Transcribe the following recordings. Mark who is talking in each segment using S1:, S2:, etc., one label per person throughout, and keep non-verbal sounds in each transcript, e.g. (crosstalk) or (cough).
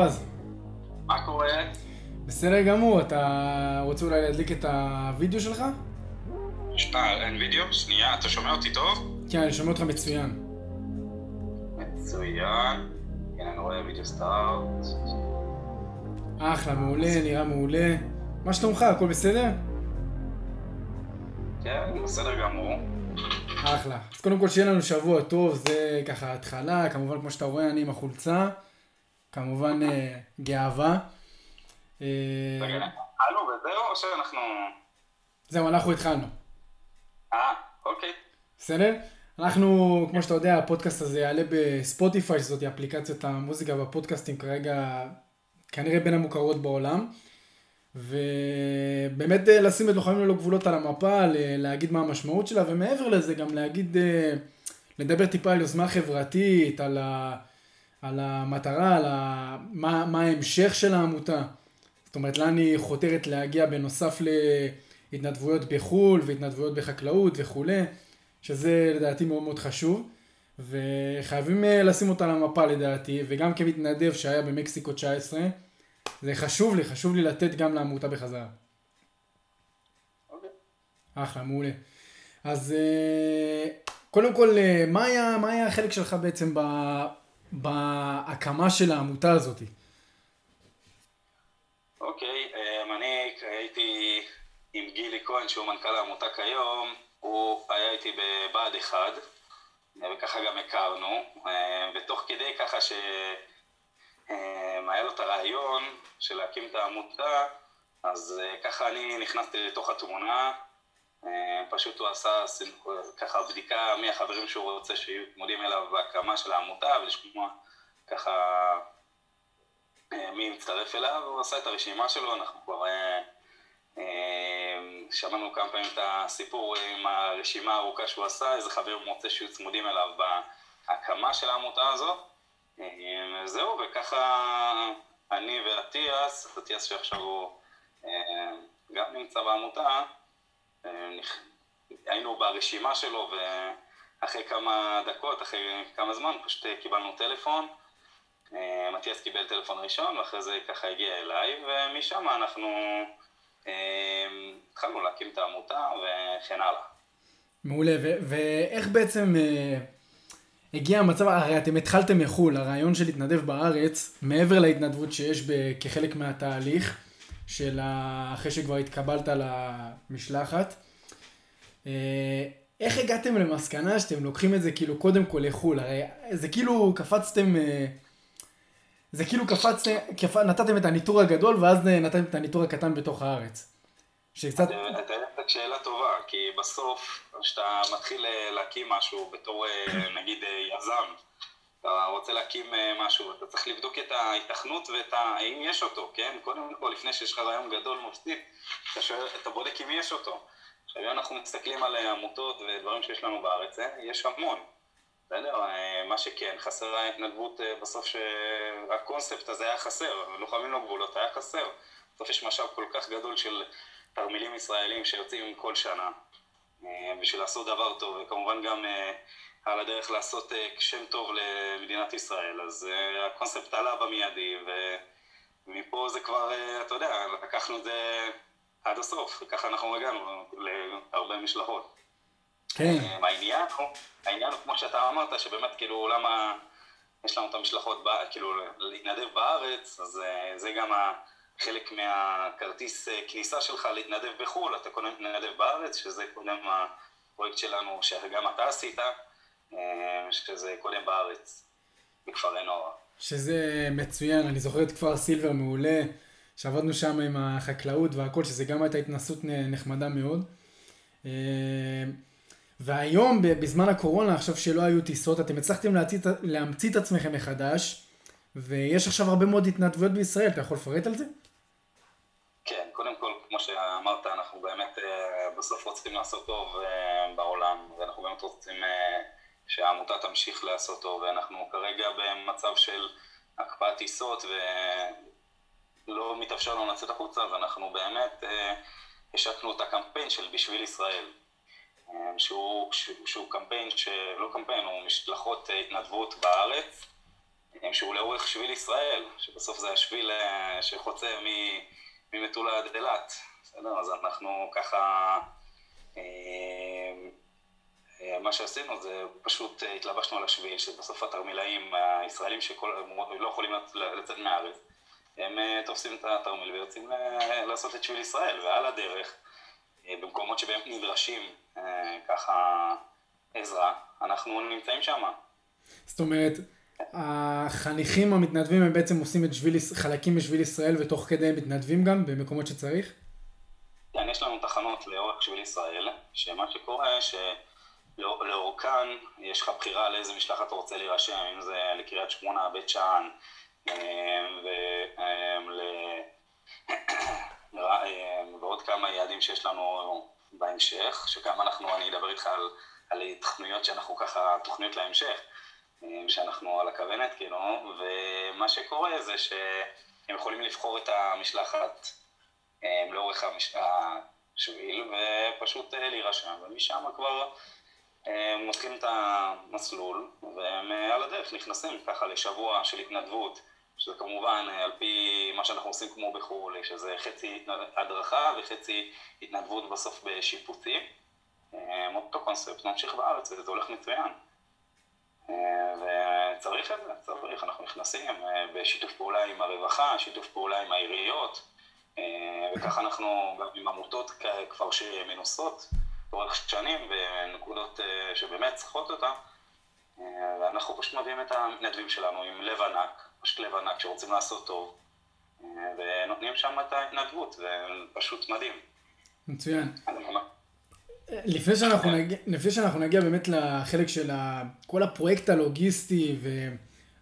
S1: בועז.
S2: מה קורה?
S1: בסדר גמור, אתה רוצה אולי להדליק את הוידאו שלך?
S2: אה, אין וידאו? שנייה, אתה שומע אותי טוב?
S1: כן, אני שומע אותך מצוין.
S2: מצוין. כן, אני רואה וידאו סטארט.
S1: אחלה, מעולה, נראה מעולה. מה שלומך, הכל בסדר?
S2: כן, בסדר גמור.
S1: אחלה. אז קודם כל שיהיה לנו שבוע טוב, זה ככה התחלה, כמובן כמו שאתה רואה אני עם החולצה, כמובן אה, גאווה. אה,
S2: רגע, התחלנו וזהו, או שאנחנו...
S1: זהו, אנחנו התחלנו.
S2: אה, אוקיי.
S1: בסדר? אנחנו, כמו שאתה יודע, הפודקאסט הזה יעלה בספוטיפיי, שזאת אפליקציית המוזיקה והפודקאסטים כרגע כנראה בין המוכרות בעולם. ובאמת אה, לשים את לוחמים ללא גבולות על המפה, להגיד מה המשמעות שלה, ומעבר לזה גם להגיד, לדבר טיפה על יוזמה חברתית, על, ה, על המטרה, על ה, מה, מה ההמשך של העמותה. זאת אומרת, לאן היא חותרת להגיע בנוסף להתנדבויות בחו"ל והתנדבויות בחקלאות וכולי, שזה לדעתי מאוד מאוד חשוב. וחייבים אה, לשים אותה על המפה לדעתי, וגם כמתנדב שהיה במקסיקו 19, זה חשוב לי, חשוב לי לתת גם לעמותה בחזרה.
S2: אוקיי.
S1: אחלה, מעולה. אז אה, קודם כל, אה, מה היה, מה היה החלק שלך בעצם ב, בהקמה של העמותה הזאת?
S2: אוקיי, אמ, אני הייתי עם גילי כהן, שהוא מנכ"ל העמותה כיום, הוא היה איתי בבה"ד 1, וככה גם הכרנו, אה, ותוך כדי ככה ש... אמ, לו את הרעיון של להקים את העמותה, אז אה, ככה אני נכנסתי לתוך התמונה, פשוט הוא עשה ככה בדיקה מי החברים שהוא רוצה שיהיו צמודים אליו בהקמה של העמותה ולשמוע ככה אה, מי מצטרף אליו, הוא עשה את הרשימה שלו, אנחנו כבר שמענו כמה פעמים את הסיפור עם הרשימה הארוכה שהוא עשה, איזה חבר רוצה שיהיו צמודים אליו בהקמה של העמותה הזאת. זהו, וככה אני ואטיאס, אטיאס שעכשיו הוא גם נמצא בעמותה, היינו ברשימה שלו ואחרי כמה דקות, אחרי כמה זמן, פשוט קיבלנו טלפון. מטיאס קיבל טלפון ראשון ואחרי זה ככה הגיע אליי ומשם אנחנו התחלנו להקים את העמותה וכן הלאה.
S1: מעולה, ואיך בעצם אה, הגיע המצב, הרי אתם התחלתם מחו"ל, הרעיון של להתנדב בארץ, מעבר להתנדבות שיש כחלק מהתהליך, של ה- אחרי שכבר התקבלת למשלחת, אה, איך הגעתם למסקנה שאתם לוקחים את זה כאילו קודם כל לחו"ל? הרי זה כאילו קפצתם, אה, זה כאילו קפצתם, קפ... נתתם את הניטור הגדול ואז נתתם את הניטור הקטן בתוך הארץ. שקצת...
S2: אתה העלית שאלה טובה, כי בסוף, כשאתה מתחיל אה, להקים משהו בתור נגיד יזם, אתה רוצה להקים משהו, אתה צריך לבדוק את ההיתכנות ואת. האם יש אותו, כן? קודם כל, לפני שיש לך רעיון גדול מפסיד, אתה, שואל, אתה בודק אם יש אותו. עכשיו, אנחנו מסתכלים על עמותות ודברים שיש לנו בארץ, יש המון. בסדר? מה שכן, חסר ההתנדבות בסוף שהקונספט הזה היה חסר, לוחמים לא גבולות היה חסר. בסוף יש משאב כל כך גדול של תרמילים ישראלים שיוצאים כל שנה בשביל לעשות דבר טוב, וכמובן גם על הדרך לעשות שם טוב למדינת ישראל. אז הקונספט עלה במיידי, ומפה זה כבר, אתה יודע, לקחנו את זה עד הסוף, וככה אנחנו הגענו להרבה משלחות.
S1: כן.
S2: העניין הוא, העניין הוא כמו שאתה אמרת, שבאמת כאילו למה יש לנו את המשלחות, כאילו להתנדב בארץ, אז זה גם חלק מהכרטיס כניסה שלך להתנדב בחו"ל, אתה קודם להתנדב בארץ, שזה קודם הפרויקט שלנו, שגם אתה עשית, שזה קודם בארץ, בכפרי נוער.
S1: שזה מצוין, אני זוכר את כפר סילבר מעולה, שעבדנו שם עם החקלאות והכל, שזה גם הייתה התנסות נחמדה מאוד. והיום, בזמן הקורונה, עכשיו שלא היו טיסות, אתם הצלחתם להמציא, את עצמכם מחדש, ויש עכשיו הרבה מאוד התנדבויות בישראל, אתה יכול לפרט על זה?
S2: כן, קודם כל, כמו שאמרת, אנחנו באמת בסוף רוצים לעשות טוב בעולם, ואנחנו באמת רוצים שהעמותה תמשיך לעשות טוב, ואנחנו כרגע במצב של הקפאת טיסות, ולא מתאפשר לנו לצאת החוצה, ואנחנו באמת השקנו את הקמפיין של בשביל ישראל. שהוא, שהוא, שהוא קמפיין, שלא קמפיין, הוא משלחות התנדבות בארץ, שהוא לאורך שביל ישראל, שבסוף זה השביל שחוצה ממטולה עד אילת. בסדר? אז אנחנו ככה... מה שעשינו זה פשוט התלבשנו על השביל, שבסוף התרמילאים הישראלים שלא יכולים לצאת מהארץ, הם תופסים את התרמיל ויוצאים לעשות את שביל ישראל, ועל הדרך, במקומות שבהם נדרשים ככה עזרה, אנחנו נמצאים שם.
S1: זאת אומרת, החניכים המתנדבים הם בעצם עושים את שביל, חלקים משביל ישראל ותוך כדי הם מתנדבים גם במקומות שצריך?
S2: כן, יש לנו תחנות לאורך שביל ישראל, שמה שקורה שלאורכן יש לך בחירה על איזה משלחת אתה רוצה להירשם, אם זה לקריית שמונה, בית שאן, אה, אה, ועוד כמה יעדים שיש לנו בהמשך, שגם אנחנו, אני אדבר איתך על, על תוכניות שאנחנו ככה, תוכניות להמשך. אה, שאנחנו על הכוונת, כאילו, ומה שקורה זה שהם יכולים לבחור את המשלחת אה, לאורך המש... השביל ופשוט אה, להירשם, ומשם כבר מתחילים את המסלול, והם על הדרך נכנסים ככה לשבוע של התנדבות, שזה כמובן על פי מה שאנחנו עושים כמו בחו"ל, שזה חצי הדרכה וחצי התנדבות בסוף בשיפוצים. אותו קונספט ממשיך בארץ וזה הולך מצוין. וצריך את זה, צריך, אנחנו נכנסים אה, בשיתוף פעולה עם הרווחה, שיתוף פעולה עם העיריות, אה, וככה אנחנו גם עם עמותות כבר שמנוסות לאורך שנים בנקודות אה, שבאמת צריכות אותה, ואנחנו פשוט מביאים את המתנדבים שלנו עם לב ענק, פשוט לב ענק שרוצים לעשות טוב, ונותנים שם את ההתנדבות, זה פשוט מדהים.
S1: מצוין. לפני שאנחנו, נגיע, לפני שאנחנו נגיע באמת לחלק של ה, כל הפרויקט הלוגיסטי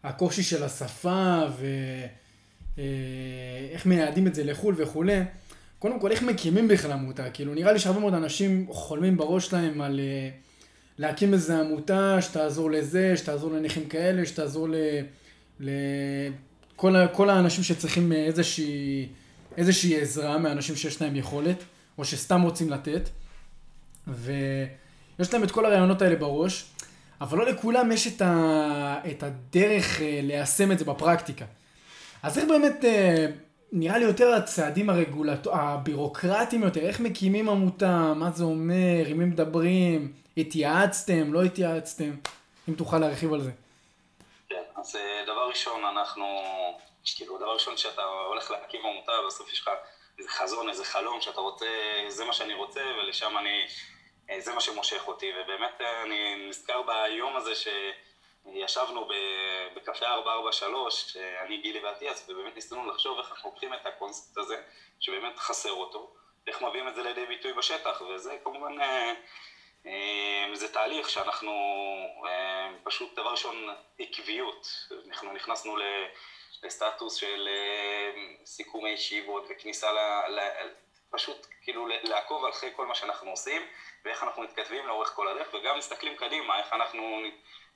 S1: והקושי של השפה ואיך אה, מייעדים את זה לחו"ל וכולי, קודם כל איך מקימים בכלל עמותה? כאילו נראה לי שהרבה מאוד אנשים חולמים בראש שלהם על אה, להקים איזה עמותה שתעזור לזה, שתעזור לנכים כאלה, שתעזור לכל האנשים שצריכים איזושהי, איזושהי עזרה מאנשים שיש להם יכולת, או שסתם רוצים לתת. ויש להם את כל הרעיונות האלה בראש, אבל לא לכולם יש את, ה... את הדרך אה, ליישם את זה בפרקטיקה. אז איך באמת, אה, נראה לי יותר הצעדים הרגולט... הבירוקרטיים יותר, איך מקימים עמותה, מה זה אומר, עם מי מדברים, התייעצתם, לא התייעצתם, אם תוכל להרחיב על זה.
S2: כן, אז אה, דבר ראשון, אנחנו, כאילו, דבר ראשון שאתה הולך להקים עמותה, בסוף יש לך איזה חזון, איזה חלום שאתה רוצה, זה מה שאני רוצה, ולשם אני אה, זה מה שמושך אותי, ובאמת אה, אני נזכר ביום הזה שישבנו בקפה 443, אני, גילי ואטיאס, ובאמת ניסינו לחשוב איך אנחנו לוקחים את הקונספט הזה, שבאמת חסר אותו, איך מביאים את זה לידי ביטוי בשטח, וזה כמובן, אה, זה תהליך שאנחנו, פשוט דבר ראשון, עקביות, אנחנו נכנסנו לסטטוס של סיכומי ישיבות וכניסה ל... פשוט כאילו לעקוב אחרי כל מה שאנחנו עושים ואיך אנחנו מתכתבים לאורך כל הדרך וגם מסתכלים קדימה, איך אנחנו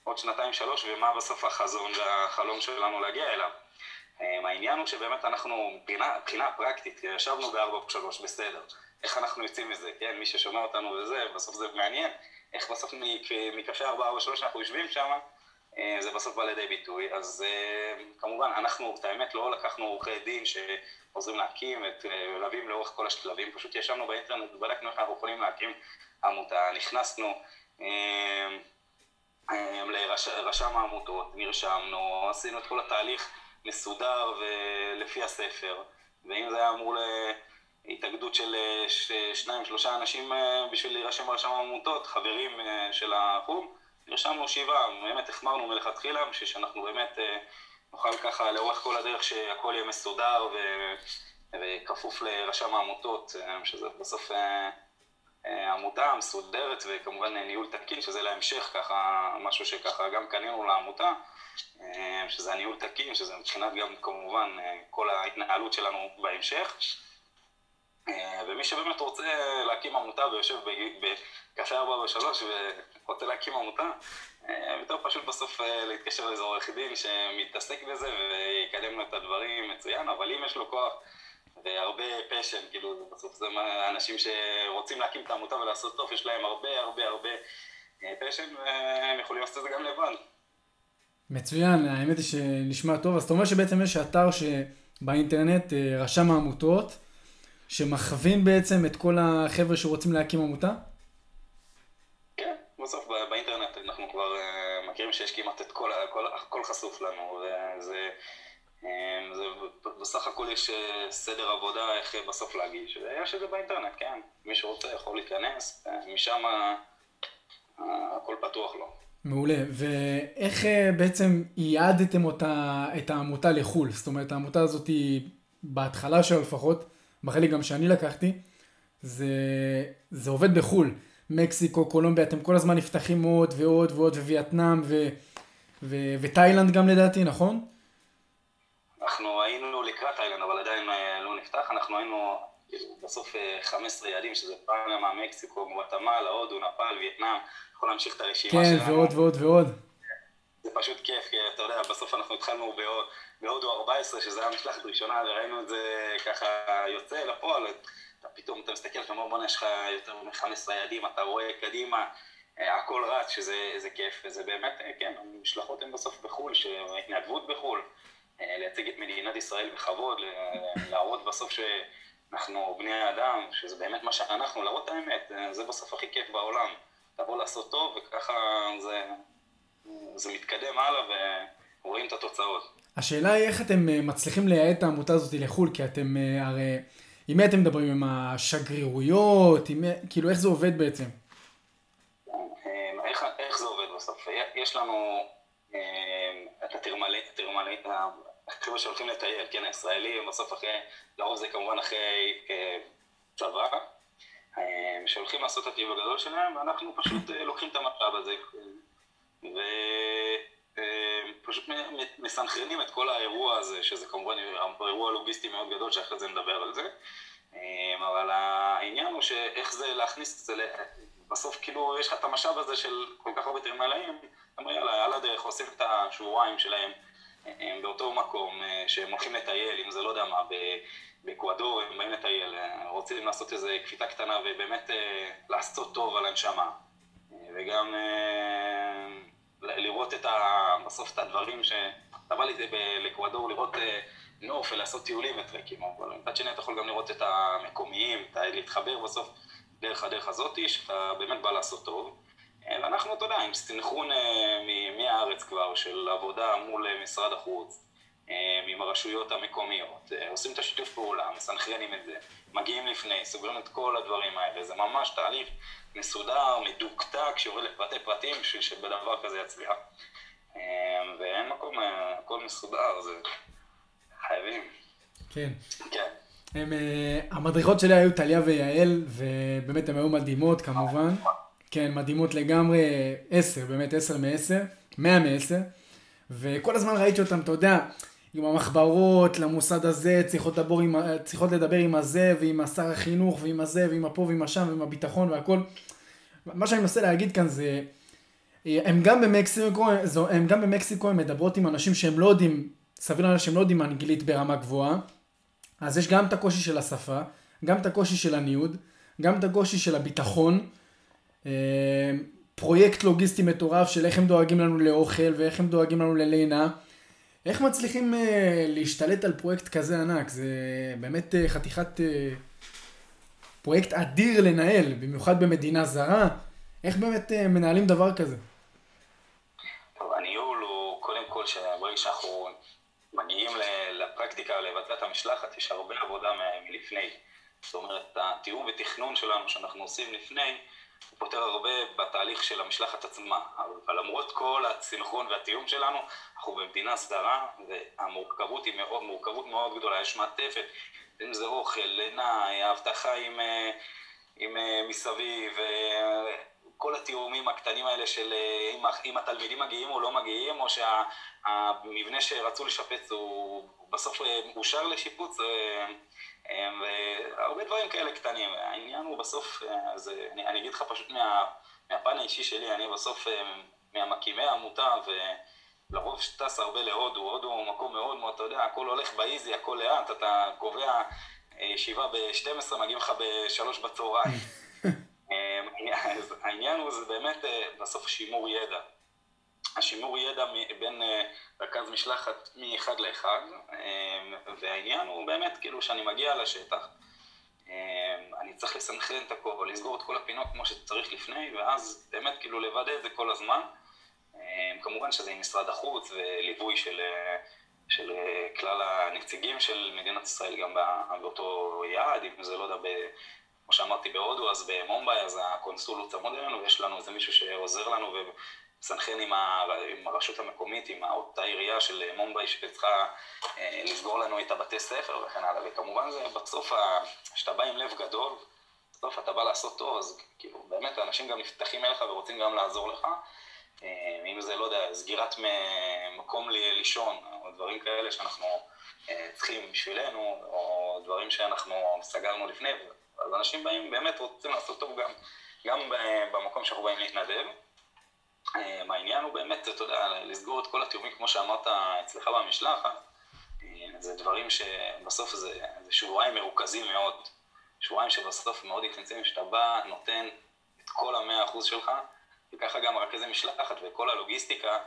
S2: עוד שנתיים שלוש ומה בסוף החזון והחלום שלנו להגיע אליו. אמ, העניין הוא שבאמת אנחנו, מבחינה פרקטית, ישבנו בארבע שלוש, בסדר, איך אנחנו יוצאים מזה, כן, מי ששומע אותנו וזה, בסוף זה מעניין, איך בסוף מקפה ארבע ארבע שלוש אנחנו יושבים שם, אה, זה בסוף בא לידי ביטוי, אז אה, כמובן, אנחנו, את האמת, לא לקחנו עורכי דין ש... עוזרים להקים, את מלווים לאורך כל השלבים, פשוט ישבנו באינטרנט ובדקנו איך אנחנו יכולים להקים עמותה, נכנסנו אה, אה, לרשם העמותות, נרשמנו, עשינו את כל התהליך מסודר ולפי הספר, ואם זה היה אמור להתאגדות של אה, שניים, שלושה אנשים בשביל להירשם ברשם העמותות, חברים של החוג, נרשמנו שבעה, באמת החמרנו מלכתחילה, בשביל שאנחנו באמת נוכל ככה לאורך כל הדרך שהכל יהיה מסודר ו... וכפוף לרשם העמותות, אה, שזה בסוף אה, אה, עמותה מסודרת וכמובן ניהול תקין, שזה להמשך ככה, משהו שככה גם קנינו לעמותה, שזה הניהול תקין, שזה מבחינת גם כמובן כל ההתנהלות שלנו בהמשך. ומי שבאמת רוצה להקים עמותה ויושב בקפה 443 ורוצה להקים עמותה, אה, יותר פשוט בסוף אה, להתקשר לאיזה עורך דין שמתעסק בזה ויקדם לו את הדברים מצוין, אבל אם יש לו כוח והרבה פשן, כאילו בסוף זה אנשים שרוצים להקים את העמותה ולעשות טוב, יש להם הרבה הרבה הרבה פשן אה, והם יכולים לעשות את זה גם לבד.
S1: מצוין, האמת היא שנשמע טוב. אז אתה אומר שבעצם יש אתר שבאינטרנט אה, רשם העמותות, שמכווין בעצם את כל החבר'ה שרוצים להקים עמותה?
S2: כן, בסוף באינטרנט אנחנו כבר אה, מכירים שיש כמעט את כל, הכל, הכל חשוף לנו, וזה... אה, זה, בסך הכל יש סדר עבודה איך בסוף להגיש, ויש את זה באינטרנט, כן. מי שרוצה יכול להיכנס, משם הכל פתוח לו.
S1: מעולה. ואיך אה, בעצם ייעדתם אותה, את העמותה לחו"ל? זאת אומרת, העמותה הזאת היא, בהתחלה שלה לפחות, בחלק גם שאני לקחתי, זה, זה עובד בחו"ל. מקסיקו, קולומביה, אתם כל הזמן נפתחים עוד ועוד ועוד, ווייטנאם ותאילנד גם לדעתי, נכון?
S2: אנחנו היינו לקראת תאילנד, אבל עדיין אה, לא נפתח. אנחנו היינו בסוף 15 אה, יעדים, שזה פנמה, מקסיקו, גואטמלה, הודו, נפאל, וייטנאם. יכול להמשיך את הרשימה
S1: כן, שלנו. כן, ועוד ועוד ועוד.
S2: זה פשוט כיף, כי אתה יודע, בסוף אנחנו התחלנו בהודו 14, שזה היה משלחת ראשונה, וראינו את זה ככה יוצא לפועל. אתה פתאום, אתה מסתכל, אתה אומר, בוא'נה, יש לך יותר מ-15 יעדים, אתה רואה קדימה, אה, הכל רץ, שזה כיף, וזה באמת, כן, המשלחות הן בסוף בחו"ל, התנדבות בחו"ל, לייצג את מדינת ישראל בכבוד, להראות בסוף שאנחנו בני אדם, שזה באמת מה שאנחנו, להראות את האמת, זה בסוף הכי כיף בעולם. לבוא לעשות טוב, וככה זה, זה מתקדם הלאה ורואים את התוצאות.
S1: השאלה היא איך אתם אה, מצליחים לייעד את העמותה הזאת לחו"ל, כי אתם אה, הרי, עם מי אתם מדברים? עם השגרירויות? עם, כאילו, איך זה עובד בעצם?
S2: אה, איך, איך זה עובד בסוף? יש לנו את הטרמלית, הטרמלית, החבר'ה שהולכים לטייל, כן, הישראלים, בסוף אחרי, לרוב זה כמובן אחרי צבא, אה, שהולכים לעשות את הטיוב הגדול שלהם, ואנחנו פשוט אה, לוקחים את המשאב הזה ופשוט אה, מסנכרנים את כל האירוע הזה, שזה כמובן אירוע לוגיסטי מאוד גדול, שאחרי זה נדבר על זה. אבל העניין הוא שאיך זה להכניס את זה, בסוף כאילו יש לך את המשאב הזה של כל כך הרבה טרמלאים, אתה אומר יאללה, על הדרך עושים את השבועיים שלהם באותו מקום, שהם הולכים לטייל, אם זה לא יודע מה, באקוודור, הם באים לטייל, אה, רוצים לעשות איזו קפיצה קטנה ובאמת אה, לעשות טוב על הנשמה. אה, וגם לראות את ה... בסוף את הדברים ש... אתה בא לי לאקוודור לראות נוף ולעשות טיולים וטרקים, אבל מצד שני אתה יכול גם לראות את המקומיים, להתחבר בסוף דרך הדרך הזאתי, שאתה באמת בא לעשות טוב. ואנחנו, אתה יודע, עם סנכרון מהארץ כבר של עבודה מול משרד החוץ, אה, עם הרשויות המקומיות, אה, עושים את השיתוף פעולה, מסנכרנים את זה, מגיעים לפני, סוגרים את כל הדברים האלה, זה ממש תהליך מסודר, מדוקדק, שיורד לפרטי פרטים בשביל שבדבר כזה יצליח. אה, ואין מקום, הכל מסודר, זה חייבים.
S1: כן.
S2: כן.
S1: הם, המדריכות שלי היו טליה ויעל, ובאמת הן היו מדהימות כמובן. כן, מדהימות לגמרי, עשר, באמת עשר מעשר, מאה מעשר. וכל הזמן ראיתי אותם, אתה יודע, עם המחברות למוסד הזה, צריכות לדבר, עם, צריכות לדבר עם הזה ועם השר החינוך ועם הזה ועם הפה ועם השם ועם הביטחון והכל. מה שאני מנסה להגיד כאן זה, הם גם במקסיקו, הם גם במקסיקו, הם מדברות עם אנשים שהם לא יודעים, סביר להניח שהם לא יודעים אנגלית ברמה גבוהה, אז יש גם את הקושי של השפה, גם את הקושי של הניוד, גם את הקושי של הביטחון, פרויקט לוגיסטי מטורף של איך הם דואגים לנו לאוכל ואיך הם דואגים לנו ללינה. איך מצליחים uh, להשתלט על פרויקט כזה ענק? זה באמת uh, חתיכת uh, פרויקט אדיר לנהל, במיוחד במדינה זרה. איך באמת uh, מנהלים דבר כזה?
S2: טוב, הניהול הוא קודם כל שברגע שאנחנו מגיעים לפרקטיקה, לבצע את המשלחת, יש הרבה עבודה מלפני. זאת אומרת, התיאום ותכנון שלנו שאנחנו עושים לפני, הוא פותר הרבה בתהליך של המשלחת עצמה. אבל למרות כל הסינכרון והתיאום שלנו, אנחנו במדינה סדרה, והמורכבות היא מאוד, מורכבות מאוד גדולה. יש מעטפת, אם זה אוכל, לינה, אבטחה עם, אה, עם אה, מסביב, אה, כל התיאומים הקטנים האלה של אם, אם התלמידים מגיעים או לא מגיעים, או שהמבנה שרצו לשפץ הוא בסוף אושר לשיפוץ. והרבה דברים כאלה קטנים. העניין הוא בסוף, אז אני, אני אגיד לך פשוט מה, מהפן האישי שלי, אני בסוף מהמקימי העמותה, ולרוב טס הרבה להודו, הודו הוא מקום מאוד מאוד, אתה יודע, הכל הולך באיזי, הכל לאט, אתה קובע ישיבה ב-12, מגיעים לך ב-3 בצהריים. (laughs) העניין הוא, זה באמת בסוף שימור ידע. השימור ידע בין רכז משלחת מאחד לאחד, והעניין הוא באמת כאילו שאני מגיע לשטח, אני צריך לסנכרן את הכל, לסגור את כל הפינות כמו שצריך לפני, ואז באמת כאילו לוודא את זה כל הזמן. כמובן שזה עם משרד החוץ וליווי של, של כלל הנציגים של מדינת ישראל גם באותו יעד, אם זה לא יודע, ב, כמו שאמרתי בהודו, אז במומביי, אז הקונסול הוא צמוד אלינו, ויש לנו איזה מישהו שעוזר לנו ומסנכרן עם, עם הרשות המקומית, עם אותה עירייה של מומביי שצריכה אה, לסגור לנו את הבתי ספר וכן הלאה, וכמובן זה בסוף, כשאתה בא עם לב גדול, בסוף אתה בא לעשות טוב, אז כאילו באמת האנשים גם נפתחים אליך ורוצים גם לעזור לך. אה, אם זה, לא יודע, סגירת מקום לישון, או דברים כאלה שאנחנו אה, צריכים בשבילנו, או דברים שאנחנו סגרנו לפני, אז אנשים באים, באמת רוצים לעשות טוב גם, גם במקום שאנחנו באים להתנדב. אה, העניין הוא באמת, אתה יודע, לסגור את כל התיאומים, כמו שאמרת אצלך במשלחת, זה דברים שבסוף זה, זה שבועיים מרוכזים מאוד, שבועיים שבסוף מאוד אינטנסיביים, שאתה בא, נותן את כל המאה אחוז שלך, וככה גם רכזי משלחת וכל הלוגיסטיקה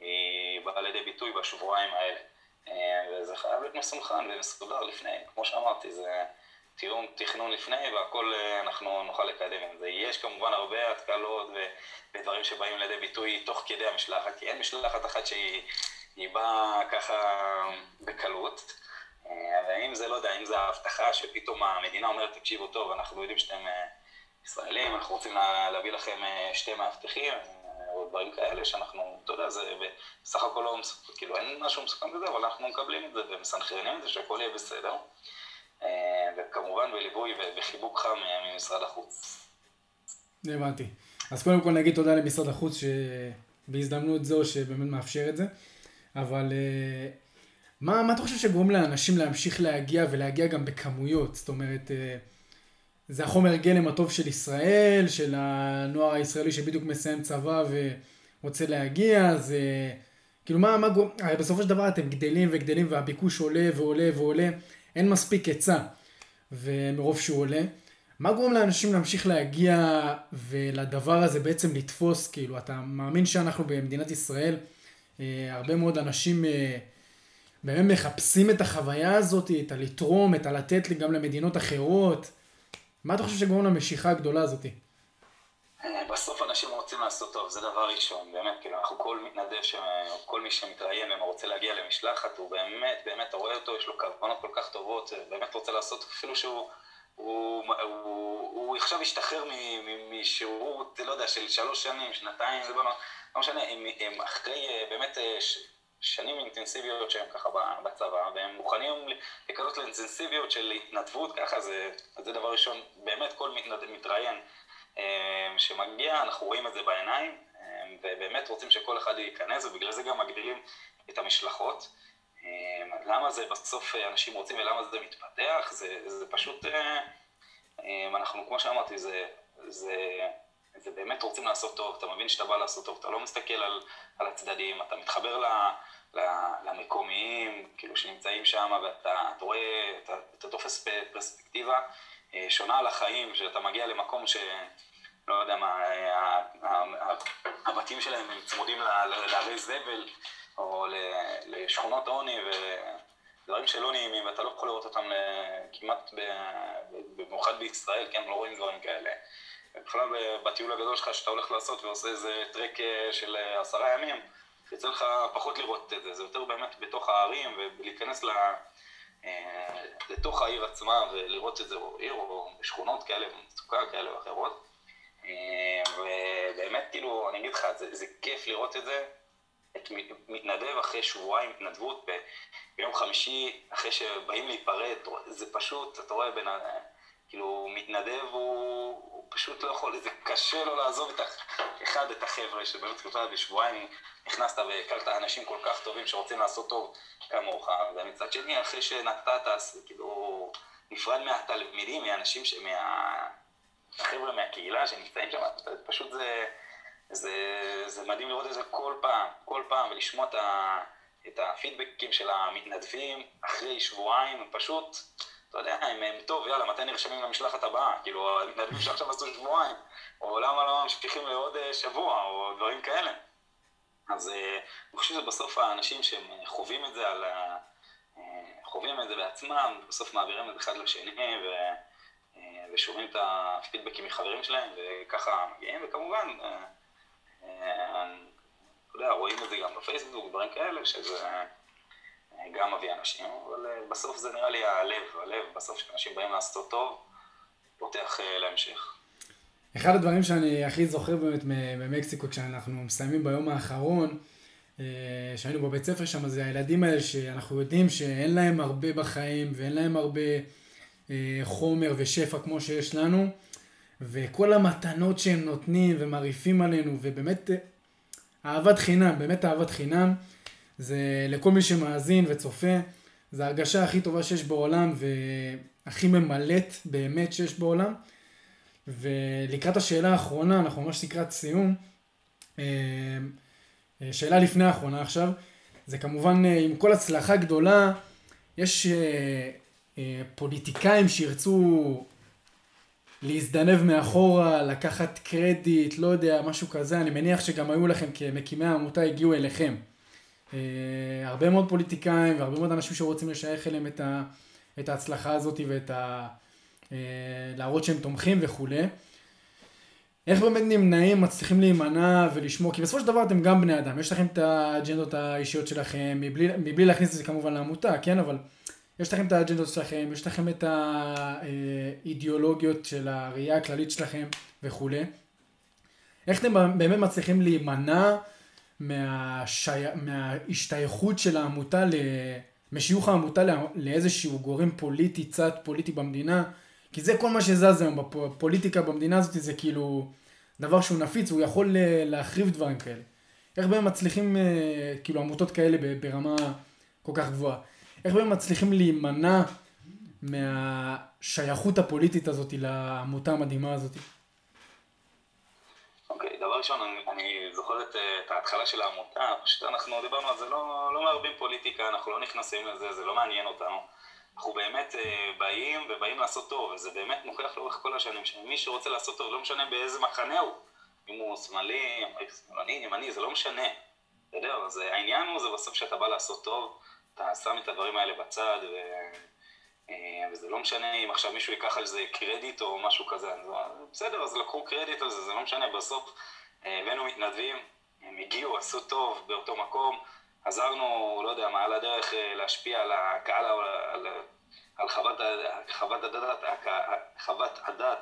S2: היא באה לידי ביטוי בשבועיים האלה. אה, וזה חייב להיות מסונכרן ומסודר לפני, כמו שאמרתי, זה תיאום תכנון לפני והכל אה, אנחנו נוכל לקדם זה. יש כמובן הרבה התקלות ודברים שבאים לידי ביטוי תוך כדי המשלחת, כי אין משלחת אחת שהיא באה ככה בקלות. אה, ואם זה, לא יודע, אם זה ההבטחה שפתאום המדינה אומרת, תקשיבו טוב, אנחנו יודעים שאתם ישראלים, אנחנו רוצים להביא לכם אה, שתי מאבטחים, אה, או דברים כאלה, שאנחנו, אתה יודע, זה בסך הכל לא, כאילו אין משהו מסוכן בזה, אבל אנחנו מקבלים את זה ומסנכרנים את זה, שהכל יהיה בסדר. אה, וכמובן בליווי ובחיבוק חם ממשרד החוץ.
S1: הבנתי. אז קודם כל נגיד תודה למשרד החוץ שבהזדמנות זו שבאמת מאפשר את זה, אבל מה, מה אתה חושב שגורם לאנשים להמשיך להגיע ולהגיע גם בכמויות? זאת אומרת, זה החומר גלם הטוב של ישראל, של הנוער הישראלי שבדיוק מסיים צבא ורוצה להגיע, זה... כאילו מה, מה גורם, הרי בסופו של דבר אתם גדלים וגדלים והביקוש עולה ועולה ועולה, אין מספיק היצע, ומרוב שהוא עולה. מה גורם לאנשים להמשיך להגיע ולדבר הזה בעצם לתפוס, כאילו, אתה מאמין שאנחנו במדינת ישראל, אה, הרבה מאוד אנשים אה, באמת מחפשים את החוויה הזאת, את הלתרום, את הלתת גם למדינות אחרות. מה אתה חושב שגורם למשיכה הגדולה הזאתי?
S2: אה, בסוף אנשים רוצים לעשות טוב, זה דבר ראשון, באמת, כאילו, אנחנו כל מתנדב, כל מי שמתראיין ורוצה להגיע למשלחת, הוא באמת, באמת, אתה רואה אותו, יש לו כוונות כל כך טובות, באמת רוצה לעשות, אפילו שהוא, הוא, הוא, הוא, עכשיו השתחרר משירות, לא יודע, של שלוש שנים, שנתיים, זה לא, לא משנה, הם, הם אחרי אה, באמת אה, שנים אינטנסיביות שהם ככה בצבא, והם מוכנים לכזאת לאינטנסיביות של התנדבות, ככה זה, זה דבר ראשון, באמת כל מתראיין אה, שמגיע, אנחנו רואים את זה בעיניים, ובאמת רוצים שכל אחד ייכנס, ובגלל זה גם מגדילים את המשלחות. אה, למה זה בסוף אנשים רוצים ולמה זה מתפתח, זה, זה פשוט, אנחנו, כמו שאמרתי, זה, זה, זה באמת רוצים לעשות טוב, אתה מבין שאתה בא לעשות טוב, אתה לא מסתכל על, על הצדדים, אתה מתחבר ל... למקומיים, כאילו שנמצאים שם, ואתה רואה, אתה, אתה תופס פרספקטיבה אה, שונה על החיים, שאתה מגיע למקום ש... לא יודע מה, הבתים שלהם הם צמודים לערי זבל, או לשכונות עוני, ודברים שלא נעימים, ואתה לא יכול לראות אותם אה, כמעט, במיוחד בישראל, כן, לא רואים דברים כאלה. בכלל בטיול הגדול שלך שאתה הולך לעשות ועושה איזה טרק אה, של עשרה ימים, יוצא לך פחות לראות את זה, זה יותר באמת בתוך הערים ולהיכנס ל... אה, לתוך העיר עצמה ולראות את זה, או עיר או בשכונות כאלה, במצוקה כאלה ואחרות. אה, ובאמת, כאילו, אני אגיד לך, זה, זה כיף לראות את זה, את מתנדב אחרי שבועיים התנדבות, ביום חמישי, אחרי שבאים להיפרד, זה פשוט, אתה רואה בין. כאילו, מתנדב הוא, הוא פשוט לא יכול, זה קשה לו לעזוב את אחד, את החבר'ה, שבאמת תקופה בשבועיים נכנסת והכרת אנשים כל כך טובים שרוצים לעשות טוב כמוך, ומצד שני, אחרי שנתת, כאילו, נפרד מהתלמידים, מהאנשים, מה... החבר'ה מהקהילה שנמצאים שם, פשוט זה, זה, זה מדהים לראות את זה כל פעם, כל פעם, ולשמוע את, ה, את הפידבקים של המתנדבים אחרי שבועיים, פשוט... אתה יודע, הם, הם טוב, יאללה, מתי נרשמים למשלחת הבאה? כאילו, המתנדבים שעכשיו עשו שבועיים, או למה לא ממשיכים לעוד אה, שבוע, או דברים כאלה. אז אני חושב שבסוף האנשים שהם חווים את זה על ה... חווים את זה בעצמם, בסוף מעבירים את זה אחד לשני ו... ושומעים את הפידבקים מחברים שלהם וככה מגיעים, וכמובן, יודע, רואים את זה גם בפייסבוק, דברים כאלה, שזה גם מביא אנשים, אבל בסוף זה נראה לי הלב, הלב בסוף שאנשים באים לעשות טוב, פותח להמשך.
S1: אחד הדברים שאני הכי זוכר באמת ממקסיקו, כשאנחנו מסיימים ביום האחרון, אה, שהיינו בבית ספר שם, זה הילדים האלה שאנחנו יודעים שאין להם הרבה בחיים ואין להם הרבה אה, חומר ושפע כמו שיש לנו, וכל המתנות שהם נותנים ומרעיפים עלינו, ובאמת אה, אהבת חינם, באמת אהבת חינם, זה לכל מי שמאזין וצופה, זה ההרגשה הכי טובה שיש בעולם והכי ממלאת באמת שיש בעולם. ולקראת השאלה האחרונה, אנחנו ממש לקראת סיום, אה, אה, שאלה לפני האחרונה עכשיו, זה כמובן אה, עם כל הצלחה גדולה, יש פוליטיקאים שירצו להזדנב מאחורה, לקחת קרדיט, לא יודע, משהו כזה, אני מניח שגם היו לכם כמקימי העמותה, הגיעו אליכם. הרבה מאוד פוליטיקאים והרבה מאוד אנשים שרוצים לשייך אליהם את, ה, את ההצלחה הזאת ואת ה... אה, להראות שהם תומכים וכולי. איך באמת נמנעים, מצליחים להימנע ולשמור, כי בסופו של דבר אתם גם בני אדם, יש לכם את האג'נדות האישיות שלכם, מבלי, מבלי להכניס את זה כמובן לעמותה, כן, אבל יש לכם את האג'נדות שלכם, יש לכם את האידיאולוגיות של הראייה הכללית שלכם וכולי. איך אתם באמת מצליחים להימנע מהשי... מההשתייכות של העמותה, משיוך העמותה לאיזשהו גורם פוליטי, צד פוליטי במדינה, כי זה כל מה שזז היום בפוליטיקה במדינה הזאת, זה כאילו דבר שהוא נפיץ, הוא יכול להחריב דברים כאלה. איך בהם מצליחים, אה, כאילו עמותות כאלה ברמה כל כך גבוהה, איך בהם מצליחים להימנע מהשייכות הפוליטית הזאת לעמותה המדהימה הזאת?
S2: אוקיי, okay, דבר ראשון, אני, אני זוכר את, אה, את ההתחלה של העמותה, פשוט אנחנו דיברנו על זה, לא, לא מערבים פוליטיקה, אנחנו לא נכנסים לזה, זה לא מעניין אותנו. אנחנו באמת אה, באים ובאים לעשות טוב, וזה באמת מוכיח לאורך כל השנים, שמי שרוצה לעשות טוב, לא משנה באיזה מחנה הוא, אם הוא שמאלי, שמאלני, ימני, זה לא משנה. אתה יודע, אז העניין הוא, זה בסוף שאתה בא לעשות טוב, אתה שם את הדברים האלה בצד, ו... אה, וזה לא משנה אם עכשיו מישהו ייקח על זה קרדיט או משהו כזה, בסדר, אז לקחו קרדיט על זה, זה לא משנה, בסוף אה, הבאנו מתנדבים, הם הגיעו, עשו טוב באותו מקום, עזרנו, לא יודע מה, על הדרך אה, להשפיע על הקהל, על, על חוות, חוות הדת, חוות הדת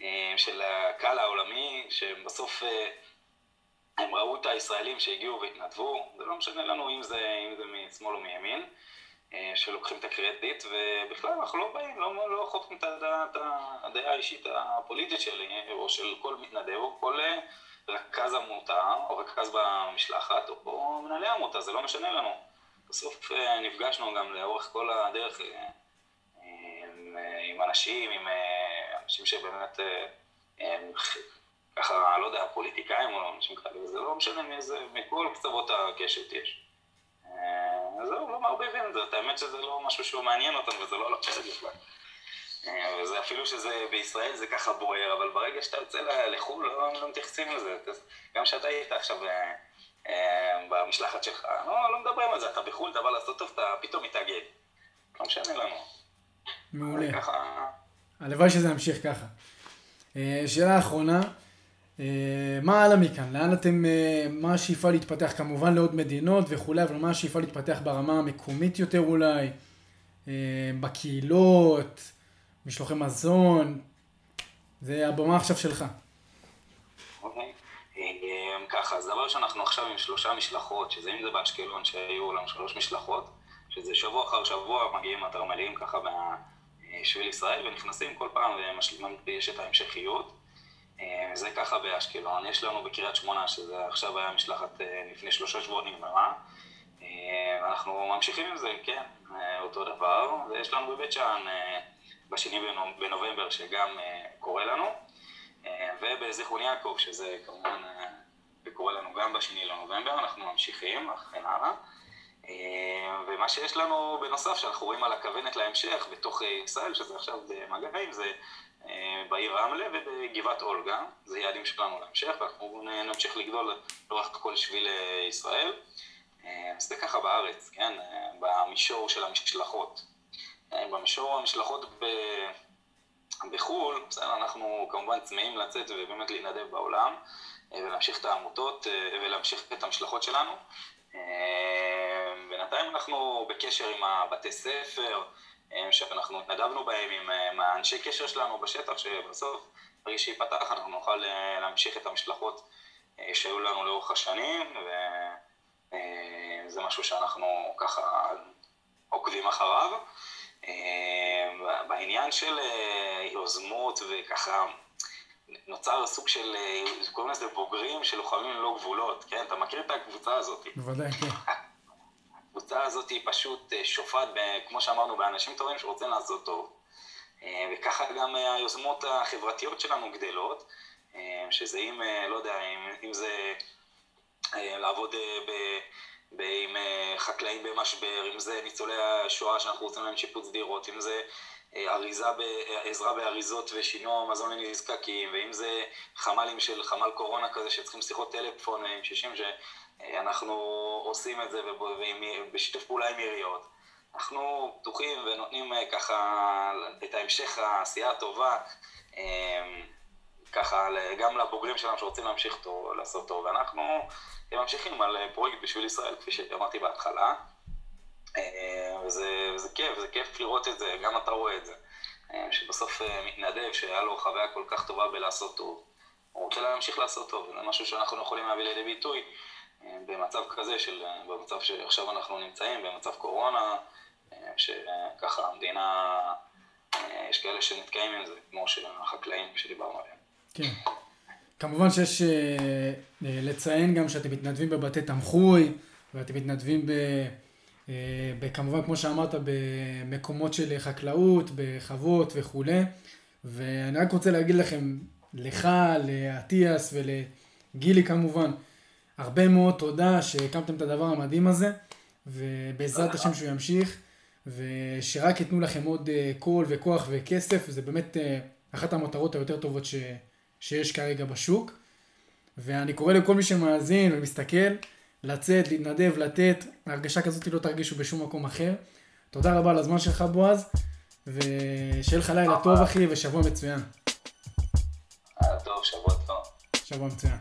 S2: אה, של הקהל העולמי, שבסוף אה, הם ראו את הישראלים שהגיעו והתנדבו, זה לא משנה לנו אם זה, אם זה משמאל או מימין, שלוקחים את הקרדיט, ובכלל אנחנו לא באים, לא, לא חותמים את הדעה האישית הפוליטית שלי, או של כל מתנדב, או כל... רכז עמותה, או רכז במשלחת, או מנהלי עמותה, זה לא משנה לנו. בסוף אה, נפגשנו גם לאורך כל הדרך אה, עם, אה, עם אנשים, עם אנשים שבאמת, ככה, לא יודע, פוליטיקאים או אנשים כאלה, וזה לא משנה מאיזה, מכל קצוות הקשת יש. זהו, לא מערבבים את זה, האמת שזה לא משהו שהוא מעניין אותם וזה לא על הפרק בכלל. וזה אפילו שזה בישראל זה ככה בוער, אבל ברגע שאתה יוצא לחו"ל לא, לא מתייחסים לזה. גם כשאתה היית עכשיו אה, אה, במשלחת שלך, לא, לא מדברים על זה, אתה בחו"ל, אתה בא לעשות טוב, אתה פתאום מתאגד. לא משנה לנו.
S1: מעולה. ככה... הלוואי שזה ימשיך ככה. אה, שאלה אחרונה, מה הלאה מכאן? לאן אתם, מה השאיפה להתפתח? כמובן לעוד מדינות וכולי, אבל מה השאיפה להתפתח ברמה המקומית יותר אולי? בקהילות? משלוחי מזון, זה הבמה עכשיו שלך.
S2: אוקיי, ככה, אז דבר ראשון, אנחנו עכשיו עם שלושה משלחות, שזה אם זה באשקלון, שהיו לנו שלוש משלחות, שזה שבוע אחר שבוע מגיעים התרמלים ככה בשביל ישראל, ונכנסים כל פעם ומשלימים, יש את ההמשכיות. אמ, זה ככה באשקלון. יש לנו בקריית שמונה, שזה עכשיו היה משלחת אה, לפני שלושה שבועות נגמרה. אמ, אנחנו ממשיכים עם זה, כן, אה, אותו דבר. ויש לנו בבית שאן אה, בשני בנובמבר שגם אה, קורה לנו, אה, ובזיכרון יעקב, שזה כמובן אה, קורה לנו גם בשני לנובמבר, אנחנו ממשיכים, וכן הלאה. ומה שיש לנו בנוסף, שאנחנו רואים על הכוונת להמשך בתוך ישראל, שזה עכשיו במגעים, זה בעיר רמלה ובגבעת אולגה, זה יעדים שלנו להמשך, ואנחנו נמשיך לגדול לאורך כל שביל ישראל. אז זה ככה בארץ, כן, במישור של המשלחות. במישור המשלחות ב... בחו"ל, בסדר, אנחנו כמובן צמאים לצאת ובאמת להתנדב בעולם, ולהמשיך את העמותות ולהמשיך את המשלחות שלנו. בינתיים אנחנו בקשר עם הבתי ספר, שאנחנו התנדבנו בהם עם, עם האנשי קשר שלנו בשטח, שבסוף, ברגע שייפתח, אנחנו נוכל להמשיך את המשלחות שהיו לנו לאורך השנים, וזה משהו שאנחנו ככה עוקבים אחריו. בעניין של יוזמות וככה, נוצר סוג של, קוראים לזה בוגרים של לוחמים ללא גבולות, כן? אתה מכיר את הקבוצה הזאת?
S1: בוודאי, כן.
S2: הקבוצה הזאת היא פשוט שופעת, כמו שאמרנו, באנשים טובים שרוצים לעשות טוב. וככה גם היוזמות החברתיות שלנו גדלות, שזה אם, לא יודע, אם, אם זה לעבוד ב... עם חקלאים במשבר, אם זה ניצולי השואה שאנחנו רוצים להם שיפוץ דירות, אם זה אריזה, עזרה באריזות ושינוע מזון לנזקקים, ואם זה חמ"לים של חמ"ל קורונה כזה שצריכים שיחות טלפון עם שישים שאנחנו עושים את זה בשיתוף פעולה עם עיריות. אנחנו פתוחים ונותנים ככה את ההמשך העשייה הטובה, ככה גם לבוגרים שלנו שרוצים להמשיך טוב, לעשות טוב, ואנחנו ממשיכים על פרויקט בשביל ישראל, כפי שאמרתי בהתחלה. וזה, וזה כיף, זה כיף לראות את זה, גם אתה רואה את זה. שבסוף מתנדב, שהיה לו חוויה כל כך טובה בלעשות טוב, הוא רוצה להמשיך לעשות טוב, זה משהו שאנחנו יכולים להביא לידי ביטוי במצב כזה, של, במצב שעכשיו אנחנו נמצאים, במצב קורונה, שככה המדינה, יש כאלה שנתקעים עם זה, כמו החקלאים שדיברנו עליהם.
S1: כן. כמובן שיש לציין גם שאתם מתנדבים בבתי תמחוי, ואתם מתנדבים ב... כמובן, כמו שאמרת, במקומות של חקלאות, בחוות וכולי. ואני רק רוצה להגיד לכם, לך, לאטיאס ולגילי כמובן, הרבה מאוד תודה שהקמתם את הדבר המדהים הזה, ובעזרת השם שהוא ימשיך, ושרק ייתנו לכם עוד קול וכוח וכסף, זה באמת אחת המטרות היותר טובות ש... שיש כרגע בשוק. ואני קורא לכל מי שמאזין ומסתכל, לצאת, להתנדב, לתת, הרגשה כזאת לא תרגישו בשום מקום אחר. תודה רבה על הזמן שלך בועז, ושיהיה לך לילה טוב אחי ושבוע מצוין.
S2: טוב, שבוע טוב.
S1: שבוע מצוין.